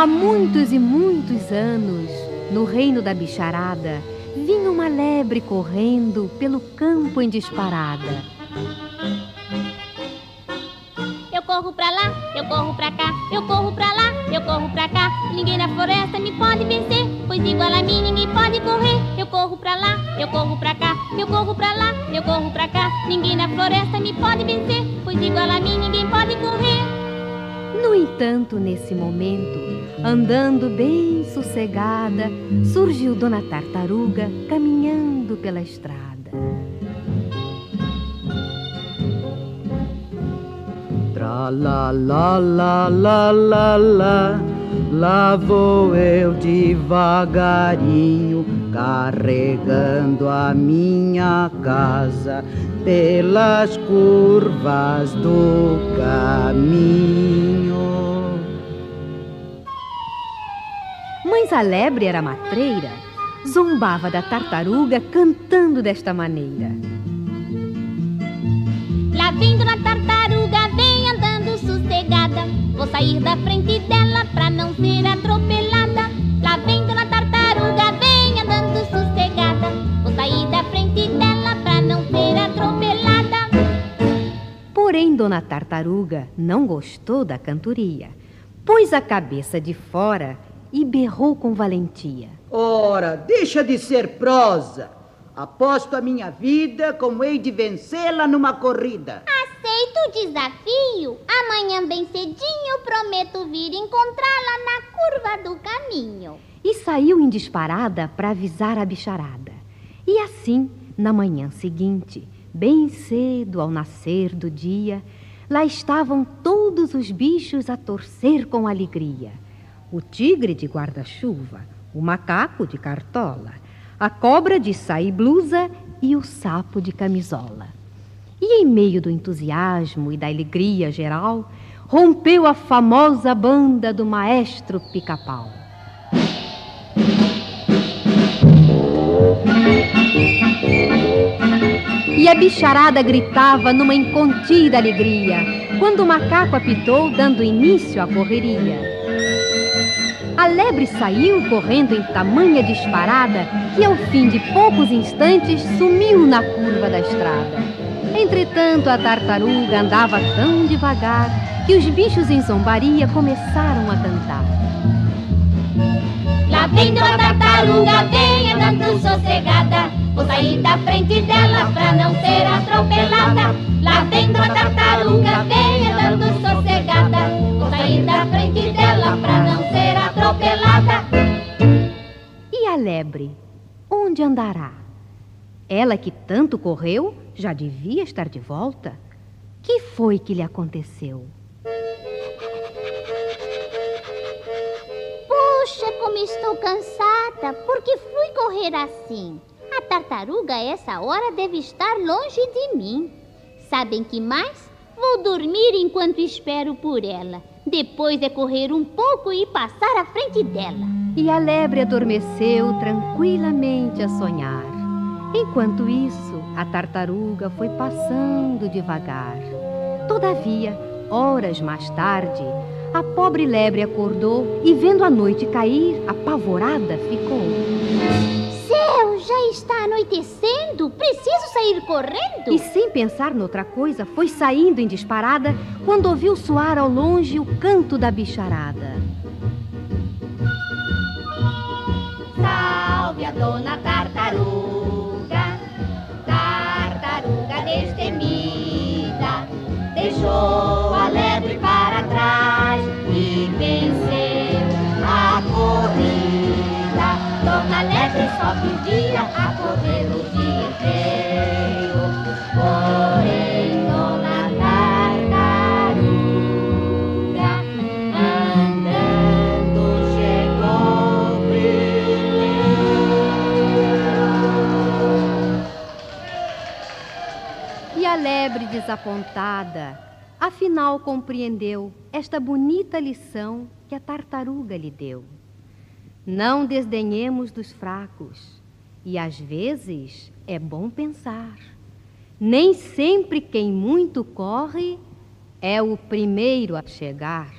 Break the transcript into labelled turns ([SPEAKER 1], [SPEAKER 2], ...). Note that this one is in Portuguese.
[SPEAKER 1] Há muitos e muitos anos, no reino da bicharada, vinha uma lebre correndo pelo campo em disparada.
[SPEAKER 2] Eu corro pra lá, eu corro pra cá, eu corro pra lá, eu corro pra cá. Ninguém na floresta me pode vencer, pois igual a mim ninguém pode correr. Eu corro pra lá, eu corro pra cá, eu corro pra lá, eu corro pra cá. Ninguém na floresta me pode vencer, pois igual a mim ninguém pode correr.
[SPEAKER 1] No entanto, nesse momento, andando bem sossegada, surgiu Dona Tartaruga caminhando pela estrada.
[SPEAKER 3] Tra la la la la la la, lá vou eu devagarinho, carregando a minha casa pelas curvas do caminho.
[SPEAKER 1] Mas a lebre era matreira, zombava da tartaruga cantando desta maneira.
[SPEAKER 2] Lá vem Dona Tartaruga, vem andando sossegada. Vou sair da frente dela pra não ser atropelada. Lá vem Dona Tartaruga, vem andando sossegada. Vou sair da frente dela pra não ser atropelada.
[SPEAKER 1] Porém, Dona Tartaruga não gostou da cantoria, pôs a cabeça de fora e berrou com valentia.
[SPEAKER 3] Ora, deixa de ser prosa. Aposto a minha vida como hei de vencê-la numa corrida.
[SPEAKER 2] Aceito o desafio. Amanhã bem cedinho prometo vir encontrá-la na curva do caminho.
[SPEAKER 1] E saiu em disparada para avisar a bicharada. E assim, na manhã seguinte, bem cedo ao nascer do dia, lá estavam todos os bichos a torcer com alegria. O tigre de guarda-chuva, o macaco de cartola, a cobra de saia blusa e o sapo de camisola. E em meio do entusiasmo e da alegria geral, rompeu a famosa banda do maestro Pica-Pau. E a bicharada gritava numa incontida alegria, quando o macaco apitou, dando início à correria. A lebre saiu correndo em tamanha disparada que, ao fim de poucos instantes, sumiu na curva da estrada. Entretanto, a tartaruga andava tão devagar que os bichos em zombaria começaram a cantar.
[SPEAKER 2] Lá vem Dona Tartaruga, vem andando sossegada. Vou sair da frente dela pra não ser atropelada. Lá vem Dona Tartaruga, vem andando sossegada. Vou sair da frente dela pra não ser atropelada.
[SPEAKER 1] Onde andará? Ela que tanto correu já devia estar de volta. Que foi que lhe aconteceu?
[SPEAKER 2] Puxa, como estou cansada. Por que fui correr assim? A tartaruga, a essa hora, deve estar longe de mim. Sabem que mais? Vou dormir enquanto espero por ela. Depois é correr um pouco e passar à frente dela.
[SPEAKER 1] E a lebre adormeceu tranquilamente a sonhar. Enquanto isso, a tartaruga foi passando devagar. Todavia, horas mais tarde, a pobre lebre acordou e, vendo a noite cair, apavorada ficou.
[SPEAKER 2] Céu, já está anoitecendo. Preciso sair correndo.
[SPEAKER 1] E sem pensar noutra coisa, foi saindo em disparada quando ouviu soar ao longe o canto da bicharada.
[SPEAKER 2] Salve a dona tartaruga, tartaruga destemida, deixou a lebre para trás e venceu a corrida. Dona Lebre só podia a correr o dia inteiro,
[SPEAKER 1] E a lebre desapontada, afinal compreendeu esta bonita lição que a tartaruga lhe deu. Não desdenhemos dos fracos, e às vezes é bom pensar. Nem sempre quem muito corre é o primeiro a chegar.